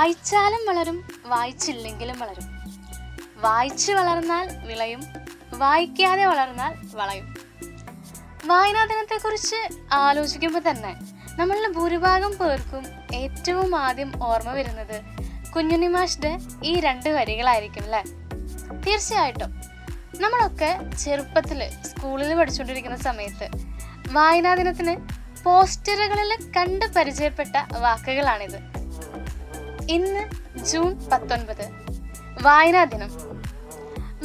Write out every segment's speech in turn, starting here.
വായിച്ചാലും വളരും വായിച്ചില്ലെങ്കിലും വളരും. വായിച്ച് വളർന്നാൽ വിളയും വായിക്കാതെ വളർന്നാൽ വളയും. വായനാ ദിനത്തെക്കുറിച്ച് ആലോചിക്കുമ്പോൾ തന്നെ നമ്മളിൽ ഭൂരിഭാഗം പേർക്കും ഏറ്റവും ആദ്യം ഓർമ്മ വരുന്നത് കുഞ്ഞുണ്ണിമാഷിന്റെ ഈ രണ്ട് വരികളായിരിക്കും അല്ലേ? തീർച്ചയായിട്ടും. നമ്മളൊക്കെ ചെറുപ്പത്തിൽ സ്കൂളിൽ പഠിച്ചുകൊണ്ടിരിക്കുന്ന സമയത്ത് വായനാ ദിനത്തിന് പോസ്റ്ററുകളിൽ കണ്ട് പരിചയപ്പെട്ട വാക്കുകളാണിത്. ഇന്ന് ജൂൺ പത്തൊൻപത്. വായനാ ദിനം.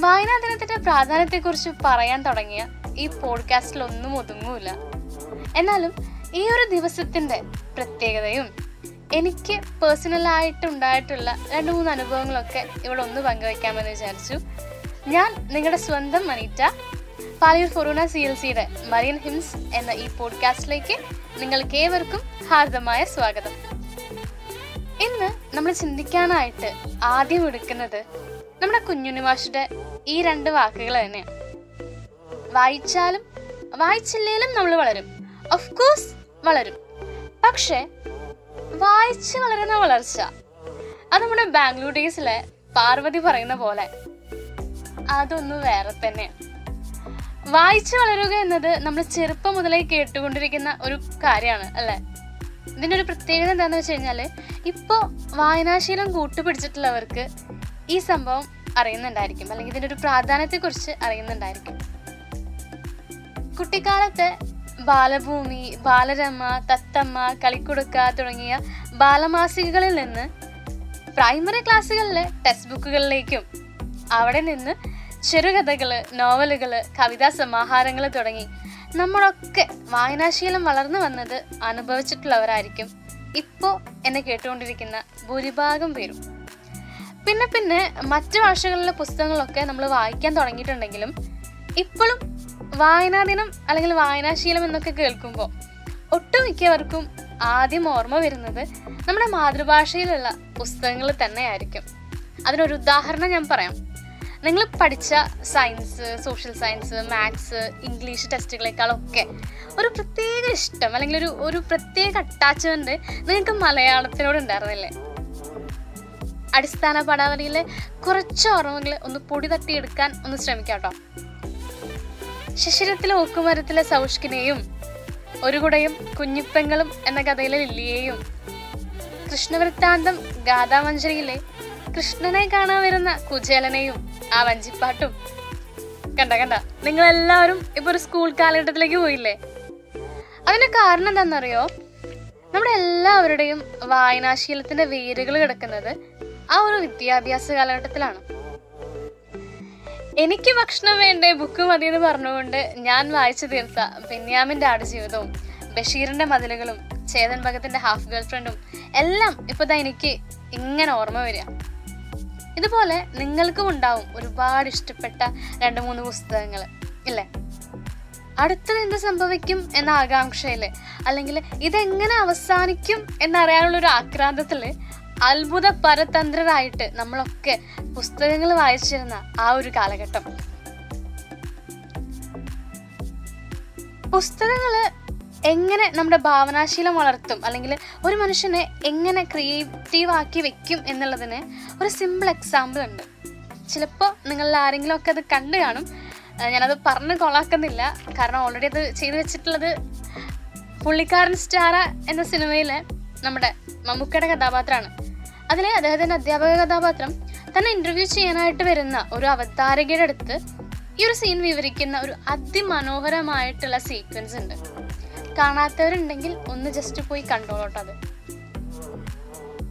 വായനാ ദിനത്തിന്റെ പ്രാധാന്യത്തെക്കുറിച്ച് പറയാൻ തുടങ്ങിയ ഈ പോഡ്കാസ്റ്റിൽ ഒന്നും ഒതുങ്ങൂല. എന്നാലും ഈ ഒരു ദിവസത്തിന്റെ പ്രത്യേകതയും എനിക്ക് പേഴ്സണലായിട്ട് ഉണ്ടായിട്ടുള്ള രണ്ട് മൂന്ന് അനുഭവങ്ങളൊക്കെ ഇവിടെ ഒന്ന് പങ്കുവയ്ക്കാമെന്ന് വിചാരിച്ചു. ഞാൻ നിങ്ങളുടെ സ്വന്തം മനീറ്റ പാലിയൂർ ഫൊറൂന സി എൽ സിയുടെ മറിയൻ ഹിംസ് എന്ന ഈ പോഡ്കാസ്റ്റിലേക്ക് നിങ്ങൾക്ക് ഏവർക്കും ഹാർദമായ സ്വാഗതം. ഇന്ന് നമ്മൾ ചിന്തിക്കാനായിട്ട് ആദ്യം എടുക്കുന്നത് നമ്മുടെ കുഞ്ഞുണിമാഷിന്റെ ഈ രണ്ട് വാക്കുകൾ തന്നെയാണ്. വായിച്ചാലും വായിച്ചില്ലേലും നമ്മൾ വളരും. ഓഫ് കോഴ്സ് വളരും. പക്ഷെ വായിച്ച് വളരുന്ന വളർച്ച അത് നമ്മുടെ ബാംഗ്ലൂർ ഡേയ്സിലെ പാർവതി പറയുന്ന പോലെ അതൊന്ന് വേറെ തന്നെയാണ് വായിച്ചു വളരുക എന്നത് നമ്മൾ ചെറുപ്പം മുതലേ കേട്ടുകൊണ്ടിരിക്കുന്ന ഒരു കാര്യമാണ് അല്ലേ? ഇതിന്റെ ഒരു പ്രത്യേകത എന്താണെന്ന് വെച്ച് കഴിഞ്ഞാൽ ഇപ്പോൾ വായനാശീലം കൂട്ടുപിടിച്ചിട്ടുള്ളവർക്ക് ഈ സംഭവം അറിയുന്നുണ്ടായിരിക്കും. അല്ലെങ്കിൽ ഇതിന്റെ ഒരു പ്രാധാന്യത്തെക്കുറിച്ച് അറിയുന്നുണ്ടായിരിക്കും. കുട്ടിക്കാലത്ത് ബാലഭൂമി ബാലരമ തത്തമ്മ കളിക്കുടുക്ക തുടങ്ങിയ ബാലമാസികകളിൽ നിന്ന് പ്രൈമറി ക്ലാസ്സുകളിലെ ടെക്സ്റ്റ് ബുക്കുകളിലേക്കും അവിടെ നിന്ന് ചെറുകഥകൾ നോവലുകൾ കവിതാ സമാഹാരങ്ങൾ തുടങ്ങി നമ്മളൊക്കെ വായനാശീലം വളർന്നു വന്നത് അനുഭവിച്ചിട്ടുള്ളവരായിരിക്കും. ഇപ്പോൾ എന്നെ കേട്ടുകൊണ്ടിരിക്കുന്ന ഭൂരിഭാഗം പേരും. പിന്നെ പിന്നെ മറ്റു ഭാഷകളിലെ പുസ്തകങ്ങളൊക്കെ നമ്മൾ വായിക്കാൻ തുടങ്ങിയിട്ടുണ്ടെങ്കിലും ഇപ്പോഴും വായനാ ദിനം അല്ലെങ്കിൽ വായനാശീലം എന്നൊക്കെ കേൾക്കുമ്പോൾ ഒട്ടുമിക്കവർക്കും ആദ്യം ഓർമ്മ വരുന്നത് നമ്മുടെ മാതൃഭാഷയിലുള്ള പുസ്തകങ്ങൾ തന്നെയായിരിക്കും. അതിനൊരു ഉദാഹരണം ഞാൻ പറയാം. നിങ്ങൾ പഠിച്ച science social science maths English ടെസ്റ്റുകളെക്കാളൊക്കെ ഒരു പ്രത്യേക ഇഷ്ടം അല്ലെങ്കിൽ ഒരു ഒരു പ്രത്യേക അറ്റാച്ച്മെന്റ് നിങ്ങൾക്ക് മലയാളത്തിനോട് ഉണ്ടായിരുന്നില്ലേ? അടിസ്ഥാന പടാവലിയിലെ കുറച്ച് ഓർമ്മകൾ ഒന്ന് പൊടി തട്ടിയെടുക്കാൻ ഒന്ന് ശ്രമിക്കാം കേട്ടോ ശിശിരത്തിലെ ഓക്കുമരത്തിലെ സൗഷ്കിനെയും ഒരു കുടയും കുഞ്ഞിപ്പെങ്ങളും എന്ന കഥയിലെ ലില്ലിയെയും കൃഷ്ണവൃത്താന്തം ഗാഥാമഞ്ജരിയിലെ കൃഷ്ണനെ കാണാൻ വരുന്ന കുചേലനെയും ആ വഞ്ചിപ്പാട്ടും. കണ്ട കണ്ട. നിങ്ങൾ എല്ലാവരും ഇപ്പൊ ഒരു സ്കൂൾ കാലഘട്ടത്തിലേക്ക് പോയില്ലേ? അതിന്റെ കാരണം എന്താണെന്നറിയോ? നമ്മുടെ എല്ലാവരുടെയും വായനാശീലത്തിന്റെ വേരുകൾ കിടക്കുന്നത് ആ ഒരു വിദ്യാഭ്യാസ കാലഘട്ടത്തിലാണ്. എനിക്ക് ഭക്ഷണം വേണ്ടേ? ബുക്ക് മതി എന്ന് പറഞ്ഞുകൊണ്ട് ഞാൻ വായിച്ചു തീർത്ത ബെന്യാമിന്റെ ആടുജീവിതവും ബഷീറിന്റെ മതിലുകളും ചേതൻ ഭഗത്തിന്റെ ഹാഫ് ഗേൾ ഫ്രണ്ടും എല്ലാം ഇപ്പൊ എനിക്ക് ഇങ്ങനെ ഓർമ്മ വരിക. ഇതുപോലെ നിങ്ങൾക്കും ഉണ്ടാവും ഒരുപാട് ഇഷ്ടപ്പെട്ട രണ്ട് മൂന്ന് പുസ്തകങ്ങൾ ഇല്ലേ? അടുത്തത് എന്ത് സംഭവിക്കും എന്ന ആകാംക്ഷയിൽ അല്ലെങ്കിൽ ഇതെങ്ങനെ അവസാനിക്കും എന്നറിയാനുള്ള ഒരു ആക്രാന്തത്തിൽ അത്ഭുത പരതന്ത്രരായിട്ട് നമ്മളൊക്കെ പുസ്തകങ്ങൾ വായിച്ചിരുന്ന ആ ഒരു കാലഘട്ടം. പുസ്തകങ്ങൾ എങ്ങനെ നമ്മുടെ ഭാവനാശീലം വളർത്തും? അല്ലെങ്കിൽ ഒരു മനുഷ്യനെ എങ്ങനെ ക്രിയേറ്റീവാക്കി വെക്കും എന്നുള്ളതിന് ഒരു സിമ്പിൾ എക്സാമ്പിൾ ഉണ്ട്. ചിലപ്പോൾ നിങ്ങളിൽ ആരെങ്കിലും ഒക്കെ അത് കണ്ടു കാണും. ഞാനത് പറഞ്ഞ് കൊളാക്കുന്നില്ല. കാരണം ഓൾറെഡി അത് ചെയ്തു വെച്ചിട്ടുള്ളത് പുള്ളിക്കാരൻ സ്റ്റാറ എന്ന സിനിമയിലെ നമ്മുടെ മമ്മൂക്കയുടെ കഥാപാത്രമാണ്. അതിലെ അദ്ദേഹത്തിന്റെ അധ്യാപക കഥാപാത്രം തന്നെ ഇന്റർവ്യൂ ചെയ്യാനായിട്ട് വരുന്ന ഒരു അവതാരകയുടെ അടുത്ത് ഈ ഒരു സീൻ വിവരിക്കുന്ന ഒരു അതിമനോഹരമായിട്ടുള്ള സീക്വൻസ് ഉണ്ട്. കാണാത്തവരുണ്ടെങ്കിൽ ഒന്ന് ജസ്റ്റ് പോയി കണ്ടോളോട്ടോ അത്.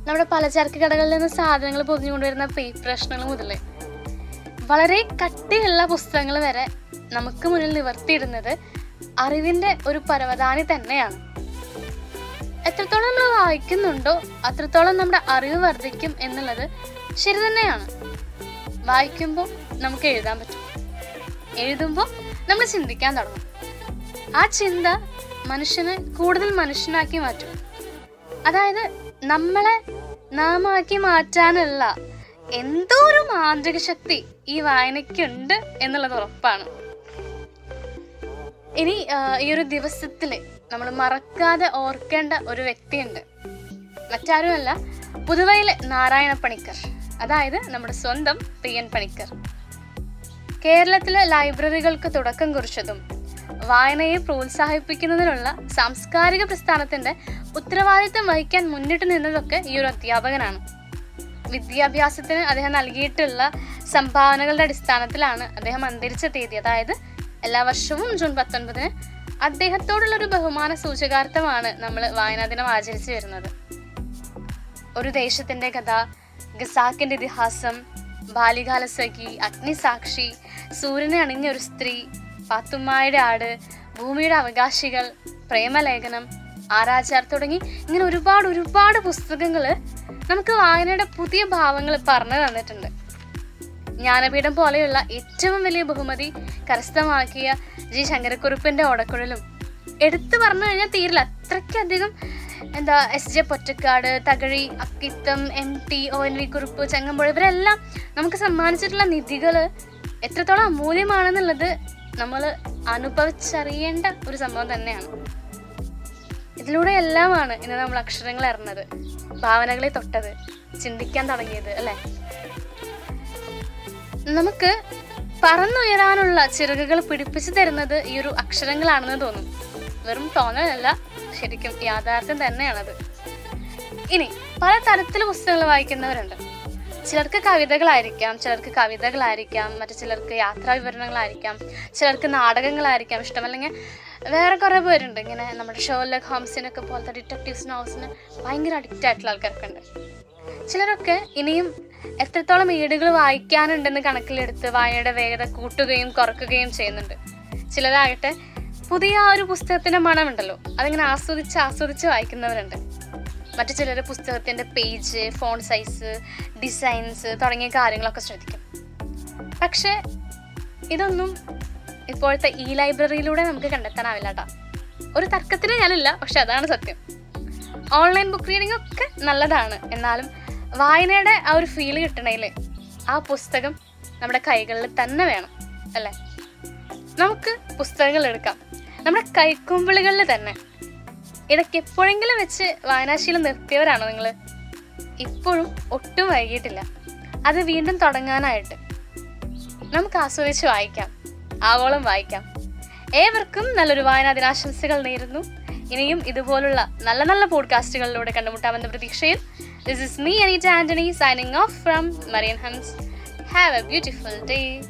നമ്മുടെ പലചരക്ക് കടകളിൽ നിന്ന് സാധനങ്ങൾ പൊതിഞ്ഞുകൊണ്ടുവരുന്ന പ്രശ്നങ്ങൾ മുതൽ വളരെ കട്ടിയുള്ള പുസ്തകങ്ങൾ വരെ നമുക്ക് മുന്നിൽ നിവർത്തിയിടുന്നത് അറിവിന്റെ ഒരു പരവതാനി തന്നെയാണ്. എത്രത്തോളം നമ്മൾ വായിക്കുന്നുണ്ടോ അത്രത്തോളം നമ്മുടെ അറിവ് വർദ്ധിക്കും എന്നുള്ളത് ശരി തന്നെയാണ്. വായിക്കുമ്പോൾ നമുക്ക് എഴുതാൻ പറ്റും. എഴുതുമ്പോൾ നമ്മൾ ചിന്തിക്കാൻ തുടങ്ങും. ആ ചിന്ത മനുഷ്യനെ കൂടുതൽ മനുഷ്യനാക്കി മാറ്റും. അതായത് നമ്മളെ നാമാക്കി മാറ്റാനുള്ള എന്തോ ഒരു മാന്ത്രിക ശക്തി ഈ വായനയ്ക്കുണ്ട് എന്നുള്ളത് ഉറപ്പാണ്. ഇനി ഈ ഒരു ദിവസത്തിൽ നമ്മൾ മറക്കാതെ ഓർക്കേണ്ട ഒരു വ്യക്തിയുണ്ട്. മറ്റാരുമല്ല പുതുവയിലെ നാരായണ പണിക്കർ. അതായത് നമ്മുടെ സ്വന്തം പി എൻ പണിക്കർ. കേരളത്തിലെ ലൈബ്രറികൾക്ക് തുടക്കം കുറിച്ചതും വായനയെ പ്രോത്സാഹിപ്പിക്കുന്നതിനുള്ള സാംസ്കാരിക പ്രസ്ഥാനത്തിന്റെ ഉത്തരവാദിത്തം വഹിക്കാൻ മുന്നിട്ട് നിന്നതൊക്കെ ഈ ഒരു അധ്യാപകനാണ്. വിദ്യാഭ്യാസത്തിന് അദ്ദേഹം നൽകിയിട്ടുള്ള സംഭാവനകളുടെ അടിസ്ഥാനത്തിലാണ് അദ്ദേഹം അന്തരിച്ച തീയതി. അതായത് എല്ലാ വർഷവും ജൂൺ പത്തൊൻപതിന് അദ്ദേഹത്തോടുള്ള ഒരു ബഹുമാന സൂചകാർത്ഥമാണ് നമ്മൾ വായനാ ദിനം ആചരിച്ചു വരുന്നത്. ഒരു ദേശത്തിന്റെ കഥ ഗസാക്കിന്റെ ഇതിഹാസം ബാല്യകാല സഖി അഗ്നിസാക്ഷി സൂര്യനെ അണിഞ്ഞ ഒരു സ്ത്രീ പാത്തുമ്മായുടെ ആട് ഭൂമിയുടെ അവകാശികൾ പ്രേമലേഖനം ആരാചാർ തുടങ്ങി ഇങ്ങനെ ഒരുപാട് ഒരുപാട് പുസ്തകങ്ങൾ നമുക്ക് വായനയുടെ പുതിയ ഭാവങ്ങൾ പറഞ്ഞു തന്നിട്ടുണ്ട്. ജ്ഞാനപീഠം പോലെയുള്ള ഏറ്റവും വലിയ ബഹുമതി കരസ്ഥമാക്കിയ ജി. ശങ്കരക്കുറുപ്പിന്റെ ഓടക്കുഴലും. എടുത്തു പറഞ്ഞു കഴിഞ്ഞാൽ തീരില്ല. അത്രയ്ക്കധികം എന്താ S. J. Pottekkatt Thakazhi Akkitham M. T O. N. V. Kurup Changampuzha ഇവരെല്ലാം നമുക്ക് സമ്മാനിച്ചിട്ടുള്ള നിധികൾ എത്രത്തോളം അമൂല്യമാണെന്നുള്ളത് നമ്മൾ അനുഭവിച്ചറിയേണ്ട ഒരു സംഭവം തന്നെയാണ്. ഇതിലൂടെ എല്ലാമാണ് ഇന്ന് നമ്മൾ അക്ഷരങ്ങൾ അറിഞ്ഞത് ഭാവനകളെ തൊട്ടത് ചിന്തിക്കാൻ തുടങ്ങിയത് അല്ലേ? നമുക്ക് പറന്നുയരാനുള്ള ചിറകുകൾ പിടിപ്പിച്ചു തരുന്നത് ഈ ഒരു അക്ഷരങ്ങളാണെന്ന് തോന്നും. വെറും തോന്നലല്ല ശരിക്കും യാഥാർത്ഥ്യം തന്നെയാണത്. ഇനി പല തരത്തിൽ പുസ്തകങ്ങൾ വായിക്കുന്നവരുണ്ട്. ചിലർക്ക് കവിതകളായിരിക്കാം ചിലർക്ക് കവിതകളായിരിക്കാം മറ്റു ചിലർക്ക് യാത്രാ വിവരണങ്ങളായിരിക്കാം ചിലർക്ക് നാടകങ്ങളായിരിക്കാം ഇഷ്ടം അല്ലെങ്കിൽ വേറെ കുറേ പേരുണ്ട്. ഇങ്ങനെ നമ്മുടെ ഷോലക് ഹോംസിനൊക്കെ പോലത്തെ ഡിറ്റക്റ്റീവ്സ് നോവൽസിന് ഭയങ്കര അഡിക്റ്റ് ആയിട്ടുള്ള ആൾക്കാർക്ക് ഉണ്ട് ചിലരൊക്കെ ഇനിയും എത്രത്തോളം ഏടുകൾ വായിക്കാനുണ്ടെന്ന് കണക്കിലെടുത്ത് വായനയുടെ വേഗത കൂട്ടുകയും കുറക്കുകയും ചെയ്യുന്നുണ്ട്. ചിലരാകട്ടെ പുതിയ ആ ഒരു പുസ്തകത്തിന്റെ മണമുണ്ടല്ലോ. അതിങ്ങനെ ആസ്വദിച്ച് ആസ്വദിച്ച് വായിക്കുന്നവരുണ്ട്. മറ്റു ചിലർ പുസ്തകത്തിന്റെ പേജ് ഫോൺ സൈസ് ഡിസൈൻസ് തുടങ്ങിയ കാര്യങ്ങളൊക്കെ ശ്രദ്ധിക്കും. പക്ഷേ ഇതൊന്നും ഇപ്പോഴത്തെ ഈ ലൈബ്രറിയിലൂടെ നമുക്ക് കണ്ടെത്താനാവില്ല കേട്ടോ. ഒരു തർക്കത്തിന് ഞാനില്ല പക്ഷെ അതാണ് സത്യം. ഓൺലൈൻ ബുക്ക് റീഡിംഗ് ഒക്കെ നല്ലതാണ്. എന്നാലും വായനയുടെ ആ ഒരു ഫീൽ കിട്ടണേൽ ആ പുസ്തകം നമ്മുടെ കൈകളിൽ തന്നെ വേണം അല്ലേ? നമുക്ക് പുസ്തകങ്ങൾ എടുക്കാം. നമ്മുടെ കൈക്കുമ്പിളുകളിൽ തന്നെ. ഇടയ്ക്ക് എപ്പോഴെങ്കിലും വെച്ച് വായനാശീലം നിർത്തിയവരാണോ നിങ്ങൾ ഇപ്പോഴും ഒട്ടും വൈകിട്ടില്ല അത് വീണ്ടും തുടങ്ങാനായിട്ട് നമുക്ക് ആസ്വദിച്ച് വായിക്കാം. ആവോളം വായിക്കാം. ഏവർക്കും നല്ലൊരു വായനാ ദിനാശംസകൾ നേരുന്നു. ഇനിയും ഇതുപോലുള്ള നല്ല നല്ല പോഡ്കാസ്റ്റുകളിലൂടെ കണ്ടുമുട്ടാമെന്ന പ്രതീക്ഷയിൽ this is me Aneeta Antony signing off from Marian hymns have a beautiful day